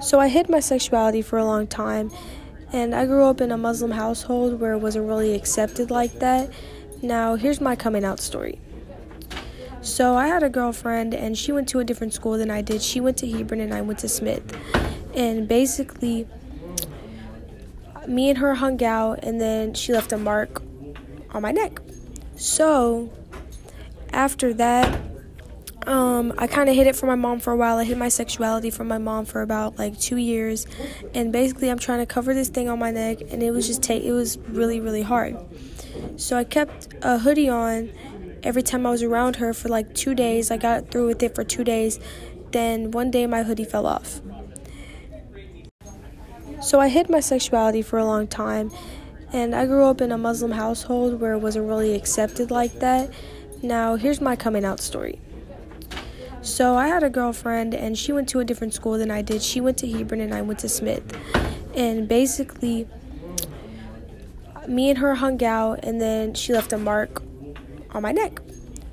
So I hid my sexuality for a long time, and I grew up in a Muslim household where it wasn't really accepted like that. Now, here's my coming out story. So I had a girlfriend, and she went to a different school than I did. She went to Hebron, and I went to Smith. And basically, me and her hung out, and then she left a mark on my neck. So after that, um, I kind of hid it from my mom for a while. I hid my sexuality from my mom for about like two years, and basically, I'm trying to cover this thing on my neck, and it was just take. It was really, really hard. So I kept a hoodie on every time I was around her for like two days. I got through with it for two days. Then one day, my hoodie fell off. So I hid my sexuality for a long time, and I grew up in a Muslim household where it wasn't really accepted like that. Now, here's my coming out story. So I had a girlfriend, and she went to a different school than I did. She went to Hebron, and I went to Smith. And basically, me and her hung out, and then she left a mark on my neck.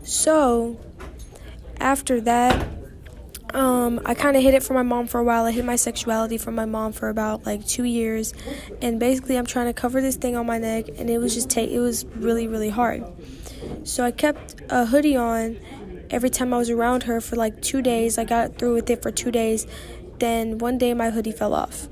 So after that, um, I kind of hid it from my mom for a while. I hid my sexuality from my mom for about like two years, and basically, I'm trying to cover this thing on my neck, and it was just take. It was really, really hard. So I kept a hoodie on every time I was around her for like two days. I got through with it for two days. Then one day my hoodie fell off.